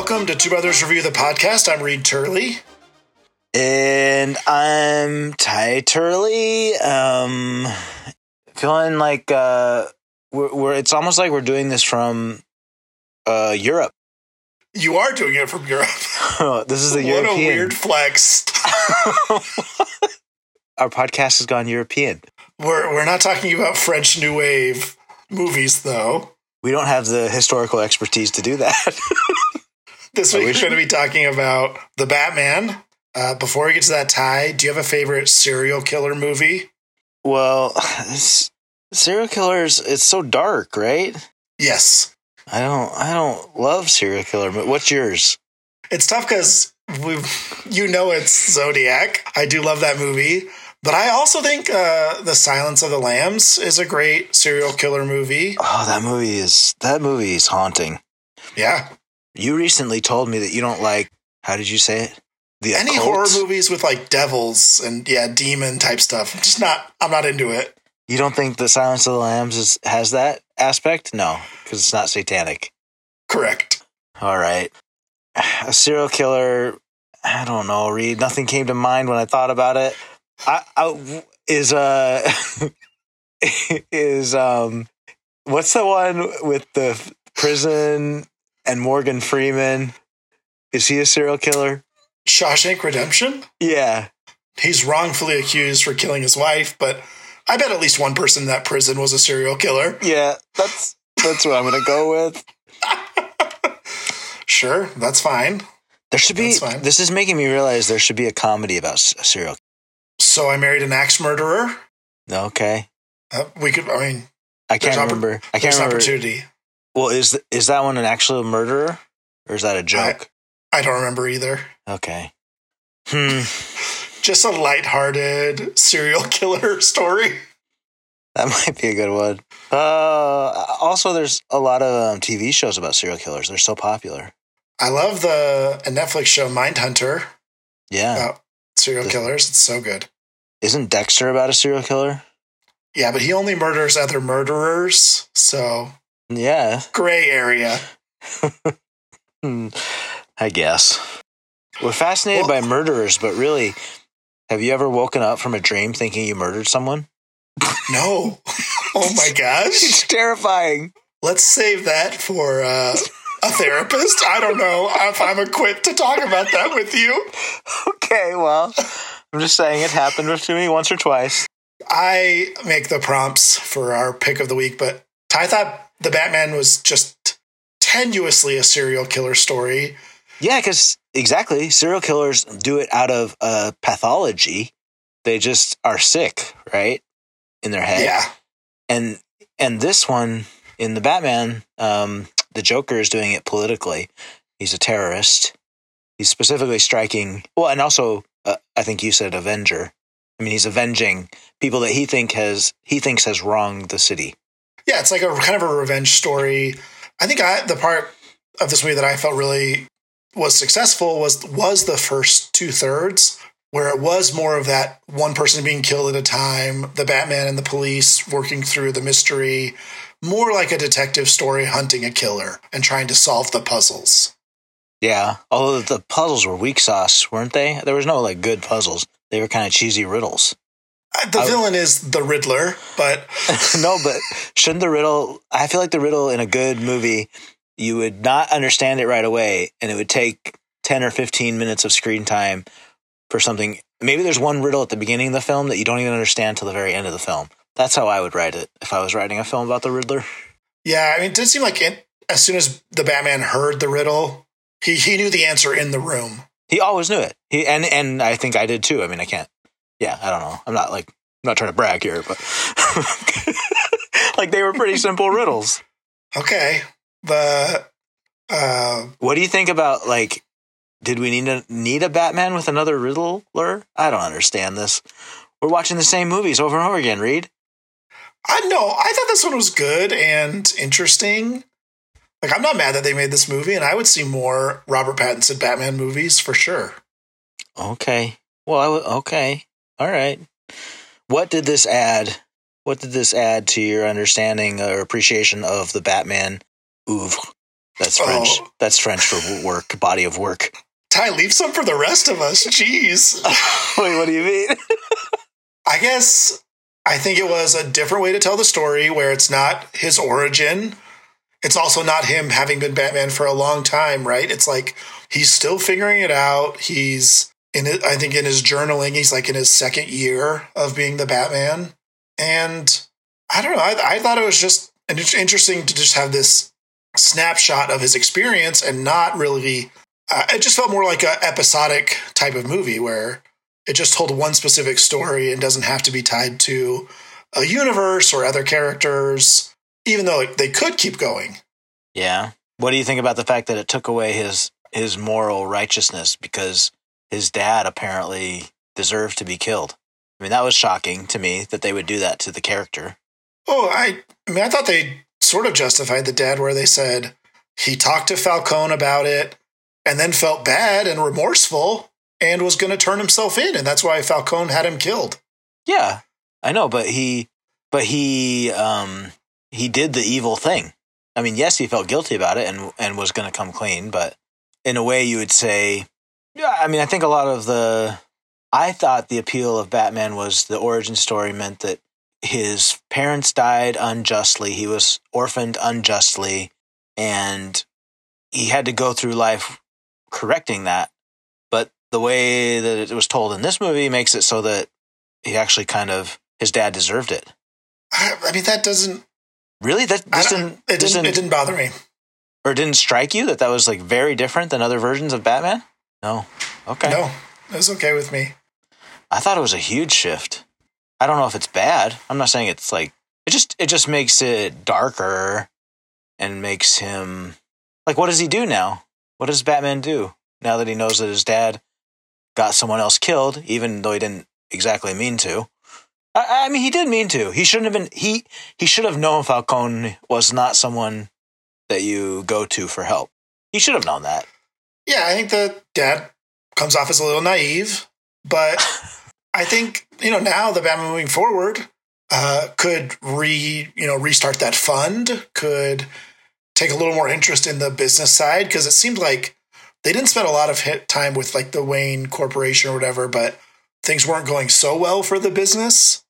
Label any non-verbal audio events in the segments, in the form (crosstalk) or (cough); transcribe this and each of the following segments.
Welcome to Two Brothers Review the podcast. I'm Reed Turley. And I'm Ty Turley. Um, feeling like uh, we're, we're, it's almost like we're doing this from uh, Europe. You are doing it from Europe. (laughs) this is the (laughs) what European. a weird flex. (laughs) Our podcast has gone European. We're we're not talking about French New Wave movies though. We don't have the historical expertise to do that. This week we're going to be talking about the Batman. Uh, before we get to that, Ty, do you have a favorite serial killer movie? well, serial killers, it's so dark, right? Yes, I don't, I don't love serial killer. But what's yours? it's tough because we, you know, it's Zodiac. I do love that movie, but I also think uh, The Silence of the Lambs is a great serial killer movie. Oh, that movie is that movie is haunting. Yeah, You recently told me that you don't like. How did you say it? The any occult? horror movies with like devils and yeah, demon type stuff. I'm just not. I'm not into it. You don't think the Silence of the Lambs is, has that aspect? No, because it's not satanic. Correct. All right, a serial killer. I don't know. Reed. Nothing came to mind when I thought about it. I, I is uh (laughs) is um what's the one with the prison and Morgan Freeman? Is he a serial killer? Shawshank Redemption. Yeah. He's wrongfully accused for killing his wife, but I bet at least one person in that prison was a serial killer. Yeah, that's that's what I'm gonna go with. (laughs) Sure, that's fine. There should be. This is making me realize there should be a comedy about a serial. So I married an axe murderer. Okay, Uh, we could. I mean, I can't oppor- remember. I can't remember. opportunity. Well, is is that one an actual murderer or is that a joke? I don't remember either. okay. Hmm. (laughs) Just a lighthearted serial (laughs) killer story. That might be a good one. Uh, also, there's a lot of um, TV shows about serial killers. They're so popular. I love the a Netflix show Mindhunter Yeah. about serial This- killers. It's so good. Isn't Dexter about a serial killer? Yeah, but he only murders other murderers. So Yeah. gray area. (laughs) Hmm, I guess. We're fascinated Well- by murderers, but really, have you ever woken up from a dream thinking you murdered someone? (laughs) No. oh my gosh. (laughs) It's terrifying. Let's save that for uh, a therapist. I don't know if I'm equipped to talk about that with you. Okay, well, I'm just saying it happened to me once or twice. I make the prompts for our pick of the week, but I thought the Batman was just tenuously a serial killer story. Yeah, because exactly, serial killers do it out of uh, pathology. They just are sick, right, in their head. Yeah. and and this one in the Batman, um, the Joker is doing it politically. He's a terrorist. He's specifically striking. Well, and also, uh, I think you said Avenger. I mean, he's avenging people that he think has he thinks has wronged the city. Yeah, it's like a kind of a revenge story. I think I the part of this movie that I felt really was successful was was the first two thirds where it was more of that one person being killed at a time, the Batman and the police working through the mystery, more like a detective story hunting a killer and trying to solve the puzzles. Yeah, although the puzzles were weak sauce, weren't they? There was no like good puzzles. They were kind of cheesy riddles. Uh, The I- villain is the Riddler, but (laughs) no, but shouldn't the riddle? I feel like the riddle in a good movie, you would not understand it right away, and it would take ten or fifteen minutes of screen time for something. Maybe there's one riddle at the beginning of the film that you don't even understand till the very end of the film. That's how I would write it if I was writing a film about the Riddler. yeah, I mean, it did seem like it, as soon as the Batman heard the riddle, he, he knew the answer in the room. He always knew it. He and and I think I did too. I mean, I can't. Yeah, I don't know. I'm not like I'm not trying to brag here, but (laughs) like they were pretty simple riddles. Okay. The uh What do you think about like? Did we need a need a Batman with another Riddler? I don't understand this. We're watching the same movies over and over again. Reed. I know, I thought this one was good and interesting. Like I'm not mad that they made this movie and I would see more Robert Pattinson Batman movies for sure. Okay. Well, I w- okay. All right. What did this add? What did this add to your understanding or appreciation of the Batman oeuvre? That's French. Oh. That's French for work, body of work. Ty, leave some for the rest of us. Jeez. (laughs) Wait, what do you mean? (laughs) I guess I think it was a different way to tell the story where it's not his origin. It's also not him having been Batman for a long time, right? It's like he's still figuring it out. He's in it, I think in his journaling, he's like in his second year of being the Batman. And I don't know. I, I thought it was just interesting to just have this snapshot of his experience and not really. Uh, it just felt more like a episodic type of movie where it just told one specific story and doesn't have to be tied to a universe or other characters, even though they could keep going. Yeah. What do you think about the fact that it took away his his moral righteousness because his dad apparently deserved to be killed? I mean, that was shocking to me that they would do that to the character. Oh, I, I mean, I thought they sort of justified the dad where they said he talked to Falcone about it and then felt bad and remorseful and was going to turn himself in, and that's why Falcone had him killed. Yeah, I know, but he, but he, um, he did the evil thing. I mean, yes, he felt guilty about it and and was going to come clean, but in a way, you would say, yeah. I mean, I think a lot of the, I thought the appeal of Batman was the origin story meant that his parents died unjustly. He was orphaned unjustly, and he had to go through life correcting that. But the way that it was told in this movie makes it so that he actually kind of his dad deserved it. I, (sighs) I mean, that doesn't really that didn't, it didn't, didn't, it didn't bother me, or didn't strike you that that was like very different than other versions of Batman. No, okay, no, it was okay with me. I thought it was a huge shift. I don't know if it's bad. I'm not saying it's like it just it just makes it darker and makes him like what does he do now? What does Batman do now that he knows that his dad got someone else killed, even though he didn't exactly mean to? I, I mean, he did mean to. He shouldn't have been. He he should have known Falcone was not someone that you go to for help. He should have known that. Yeah, I think the dad comes off as a little naive, but (laughs) I think you know now the Batman moving forward uh, could re you know restart that fund, could take a little more interest in the business side because it seemed like they didn't spend a lot of hit time with like the Wayne Corporation or whatever, but things weren't going so well for the business.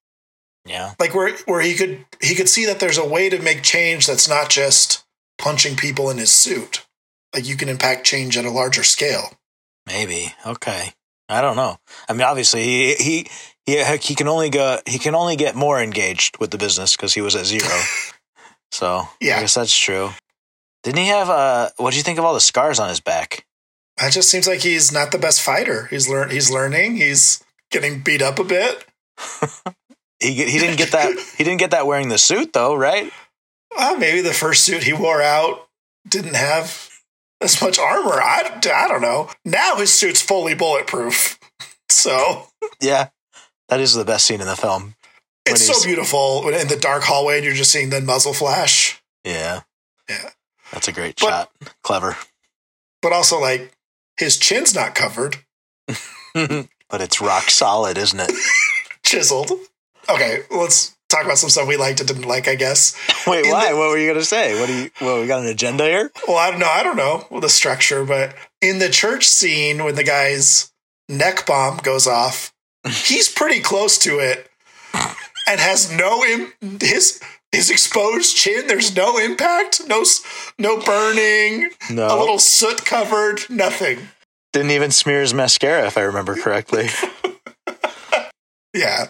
Yeah, like where where he could he could see that there's a way to make change that's not just punching people in his suit. Like you can impact change at a larger scale. Maybe okay. I don't know. I mean, obviously, he he he, he can only go he can only get more engaged with the business because he was at zero. (laughs) so yeah, I guess that's true. Didn't he have uh? What do you think of all the scars on his back? It just seems like he's not the best fighter. He's learn he's learning. He's getting beat up a bit. (laughs) he he didn't get that he didn't get that wearing the suit though, right? Well, maybe the first suit he wore out didn't have as much armor. I, I don't know. Now his suit's fully bulletproof. (laughs) So yeah, that is the best scene in the film. It's so beautiful in the dark hallway, and you're just seeing the muzzle flash. Yeah, yeah, that's a great but, shot. Clever, but also like his chin's not covered, (laughs) but it's rock solid, isn't it? (laughs) Chiseled. Okay, let's talk about some stuff we liked and didn't like, I guess. (laughs) Wait, in why? The, what were you going to say? What do you? Well, we got an agenda here. Well, I don't know. I don't know the structure, but in the church scene when the guy's neck bomb goes off, (laughs) he's pretty close to it and has no Im- his his exposed chin. There's no impact, no no burning, no. a little soot covered, nothing. Didn't even smear his mascara, if I remember correctly. (laughs) yeah,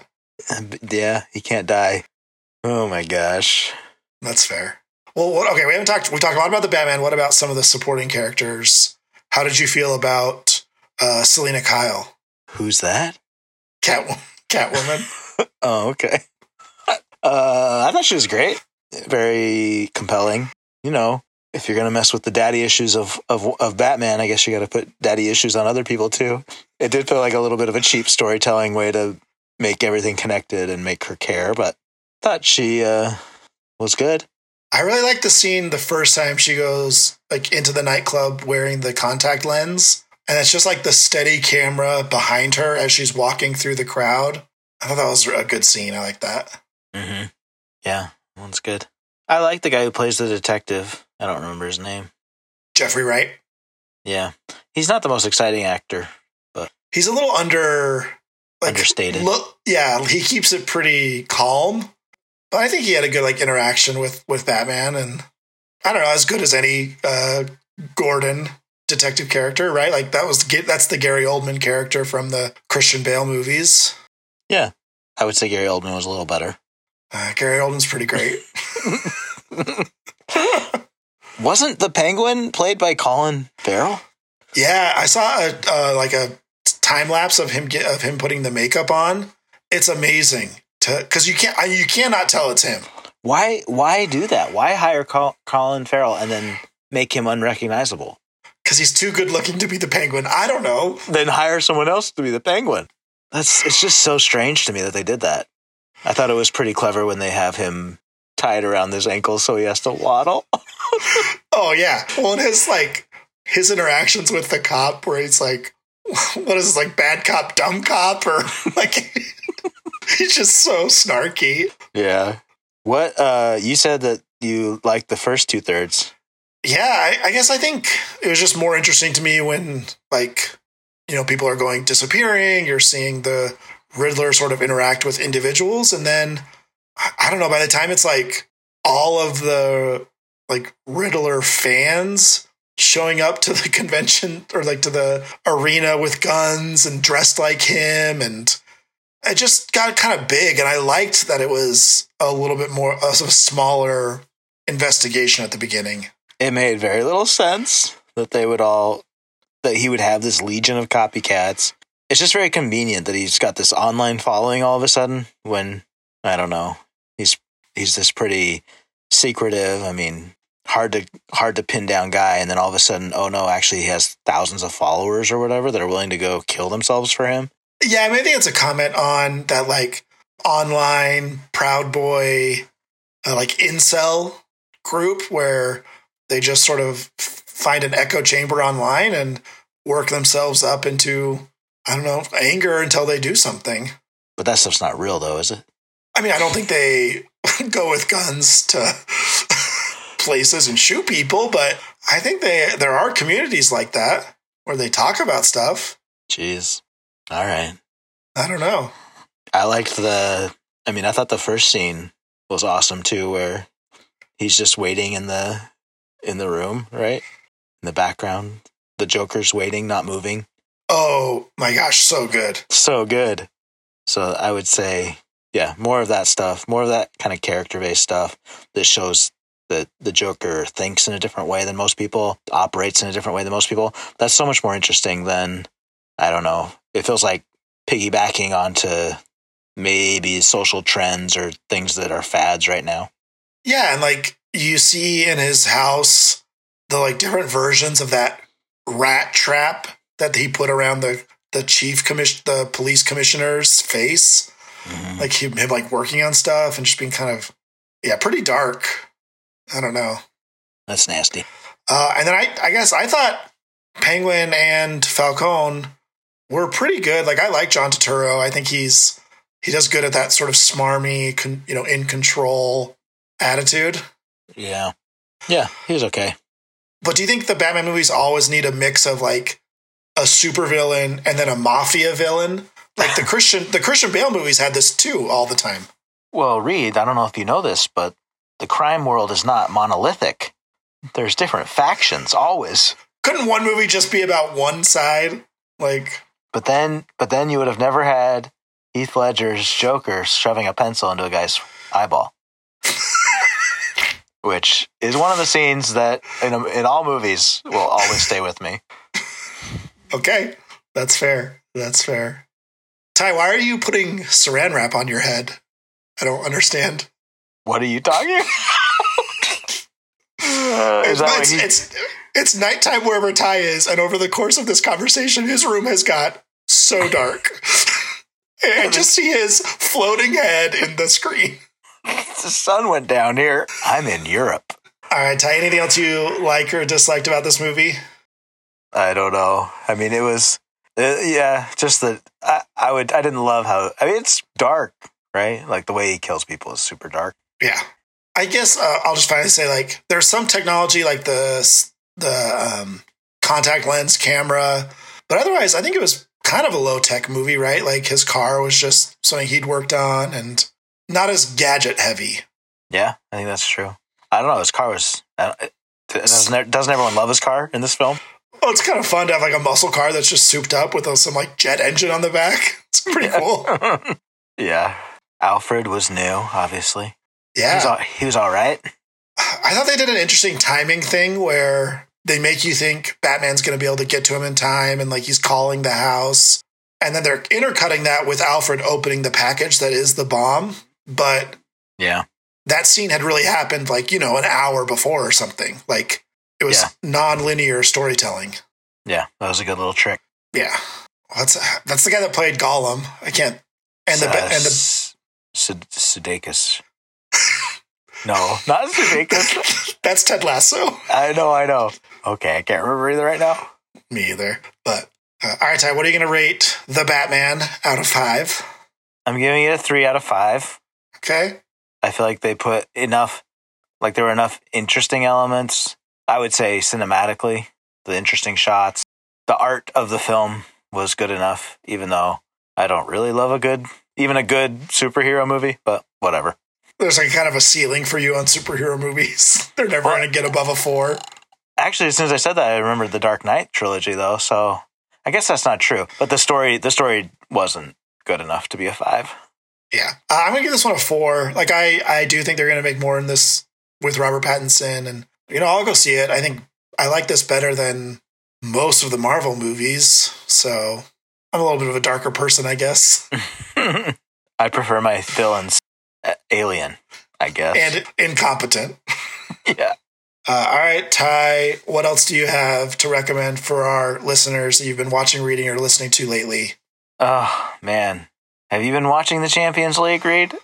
(laughs) yeah, he can't die. Oh my gosh. That's fair. Well, what, okay, we haven't talked. We talked a lot about the Batman. What about some of the supporting characters? How did you feel about uh, Selina Kyle? Who's that? Cat Catwoman. (laughs) (laughs) oh, okay. Uh, I thought she was great. Very compelling. You know, if you're gonna mess with the daddy issues of of, of Batman, I guess you got to put daddy issues on other people too. It did feel like a little bit of a cheap storytelling way to make everything connected and make her care, but thought she uh, was good. I really like the scene the first time she goes like into the nightclub wearing the contact lens. And it's just like the steady camera behind her as she's walking through the crowd. I thought that was a good scene. I like that. Mm-hmm. Yeah, one's good. I like the guy who plays the detective. I don't remember his name. Jeffrey Wright. Yeah, he's not the most exciting actor. But he's a little under like, Understated. Look, yeah, he keeps it pretty calm. But I think he had a good like interaction with with Batman, and I don't know, as good as any uh, Gordon detective character, right? Like that was that's the Gary Oldman character from the Christian Bale movies. Yeah, I would say Gary Oldman was a little better. Uh, Gary Oldman's pretty great. (laughs) (laughs) Wasn't the Penguin played by Colin Farrell? Yeah, I saw a uh, like a time lapse of him get, of him putting the makeup on. It's amazing to because you can't you cannot tell it's him. Why why do that? Why hire Col- Colin Farrell and then make him unrecognizable? Because he's too good looking to be the Penguin. I don't know. Then hire someone else to be the Penguin. That's it's just so strange to me that they did that. I thought it was pretty clever when they have him tied around his ankles so he has to waddle. (laughs) oh yeah. Well, and his like his interactions with the cop, where he's like, (laughs) "What is this like, bad cop, dumb cop?" Or (laughs) like, (laughs) he's just so snarky. Yeah. What uh you said that you liked the first two thirds. Yeah, I, I guess I think it was just more interesting to me when like you know people are going disappearing. You're seeing the Riddler sort of interact with individuals, and then I don't know. By the time it's like all of the like Riddler fans showing up to the (laughs) convention or like to the arena with guns and dressed like him and it just got kind of big and I liked that it was a little bit more of a smaller investigation at the beginning. It made very little sense that they would all that he would have this legion of copycats. It's just very convenient that he's got this online following all of a sudden when I don't know. He's he's this pretty secretive, I mean, hard to hard to pin down guy and then all of a sudden oh no, actually he has thousands of followers or whatever that are willing to go kill themselves for him. Yeah, I mean, I think it's a comment on that like online Proud Boy, uh, like incel group where they just sort of find an echo chamber online and work themselves up into I don't know anger until they do something. But that stuff's not real though, is it? I mean, I don't think they (laughs) go with guns to places and shoot people, but I think they there are communities like that where they talk about stuff. Jeez. All right. I don't know. I liked the. I mean, I thought the first scene was awesome too, where he's just waiting in the in the room, right in the background. The Joker's waiting, not moving. Oh my gosh, so good, so good. So I would say, yeah, more of that stuff, more of that kind of character based stuff that shows that the Joker thinks in a different way than most people, operates in a different way than most people. That's so much more interesting than I don't know. It feels like piggybacking onto maybe social trends or things that are fads right now. Yeah, and like you see in his house the like different versions of that rat trap that he put around the the chief commission the police commissioner's face. Mm-hmm. Like him, him like working on stuff and just being kind of yeah, pretty dark. I don't know. That's nasty. Uh, and then I I guess I thought Penguin and Falcone were pretty good. Like I like John Turturro. I think he's he does good at that sort of smarmy, con, you know, in control attitude. Yeah, yeah, he's okay. But do you think the Batman movies always need a mix of like a supervillain and then a mafia villain? Like the (laughs) Christian the Christian Bale movies had this too all the time. Well, Reed, I don't know if you know this, but the crime world is not monolithic. There's different factions always. Couldn't one movie just be about one side? Like but then, but then you would have never had Heath Ledger's Joker shoving a pencil into a guy's eyeball, (laughs) which is one of the scenes that in, in all movies will always stay with me. Okay, that's fair. That's fair. Ty, why are you putting saran wrap on your head? I don't understand. What are you talking about? uh, it's, it's, it's nighttime wherever Ty is, and over the course of this conversation, his room has got so dark. (laughs) I just see his floating head in the screen. (laughs) The sun went down here. I'm in Europe. All right, Ty, anything else you like or disliked about this movie? I don't know. I mean, it was, uh, yeah, just that I, I would, I didn't love how, I mean, it's dark, right? Like the way he kills people is super dark. Yeah. I guess uh, I'll just finally say like there's some technology like the the um, contact lens camera. But otherwise, I think it was kind of a low tech movie, right? Like his car was just something he'd worked on and not as gadget heavy. Yeah, I think that's true. I don't know. His car was. Uh, doesn't, doesn't everyone love his car in this film? Oh, it's kind of fun to have like a muscle car that's just souped up with some like jet engine on the back. (laughs) It's pretty cool. (laughs) yeah. Alfred was new, obviously. Yeah. He was all, he was all right. I thought they did an interesting timing thing where they make you think Batman's going to be able to get to him in time and like he's calling the house. And then they're intercutting that with Alfred opening the package that is the bomb. But yeah, that scene had really happened like, you know, an hour before or something. Like it was Yeah. non-linear storytelling. yeah, that was a good little trick. Yeah. That's that's the guy that played Gollum. I can't and the Uh, and the S- Sud- Sudeikis. No, not Sudeikis. (laughs) that's Ted Lasso. I know, I know. Okay, I can't remember either right now. Me either. But uh, all right, Ty, what are you going to rate the Batman out of five? I'm giving it a three out of five. Okay. I feel like they put enough, like there were enough interesting elements. I would say cinematically, the interesting shots, the art of the film was good enough, even though I don't really love a good, even a good superhero movie, but whatever. There's like kind of a ceiling for you on superhero movies. (laughs) They're never Well- going to get above a four. Actually, as soon as I said that, I remembered the Dark Knight trilogy, though. So I guess that's not true. But the story, the story wasn't good enough to be a five. Yeah. Uh, I'm going to give this one a four. Like, I, I do think they're going to make more in this with Robert Pattinson. And, you know, I'll go see it. I think I like this better than most of the Marvel movies. So I'm a little bit of a darker person, I guess. (laughs) I prefer my villains alien, I guess. and incompetent. (laughs) yeah. Uh, all right, Ty, what else do you have to recommend for our listeners that you've been watching, reading, or listening to lately? Oh man, have you been watching the Champions League, Reed?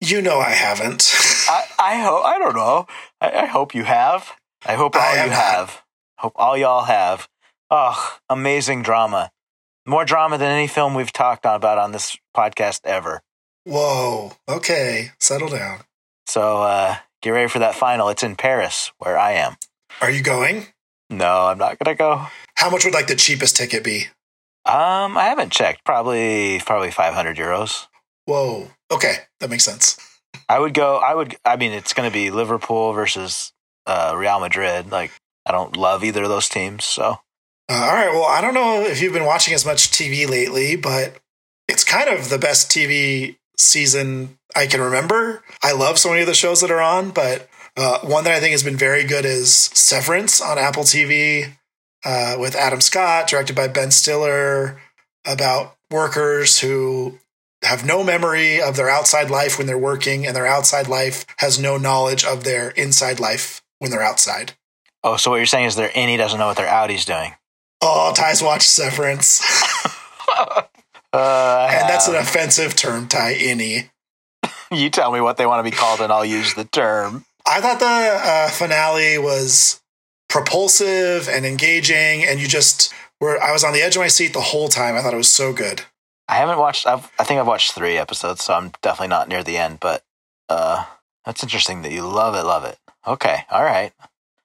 You know I haven't. (laughs) I, I hope I don't know. I, I hope you have. I hope all I you have not. Hope all y'all have. Oh, amazing drama. More drama than any film we've talked about on this podcast ever. Whoa. Okay. Settle down. So uh, get ready for that final. It's in Paris, where I am. Are you going? No, I'm not gonna go. How much would like the cheapest ticket be? Um, I haven't checked. Probably, probably 500 euros. Whoa. Okay. That makes sense. I would go. I would. I mean, it's going to be Liverpool versus uh, Real Madrid. Like, I don't love either of those teams. So, Uh, all right. Well, I don't know if you've been watching as much TV lately, but it's kind of the best TV season I can remember. I love so many of the shows that are on, but uh, one that I think has been very good is Severance on Apple TV uh, with Adam Scott, directed by Ben Stiller, about workers who have no memory of their outside life when they're working, and their outside life has no knowledge of their inside life when they're outside. oh, so what you're saying is their innie doesn't know what their outies doing. Oh, Ty's watched Severance. (laughs) Uh, And that's an um, offensive term, Ty Innie. (laughs) you tell me what they want to be called, and I'll use the term. I thought the uh, finale was propulsive and engaging, and you just were. I was on the edge of my seat the whole time. I thought it was so good. I haven't watched. I've, I think I've watched three episodes, so I'm definitely not near the end. But uh, that's interesting that you love it. Love it. Okay. All right.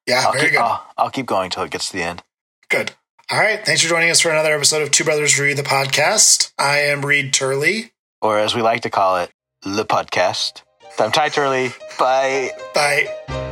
Yeah, I'll very keep, good. I'll, I'll keep going till it gets to the end. Good. All right. Thanks for joining us for another episode of Two Brothers Read the podcast. I am Reed Turley. Or as we like to call it, the podcast. I'm Ty Turley. Bye. Bye.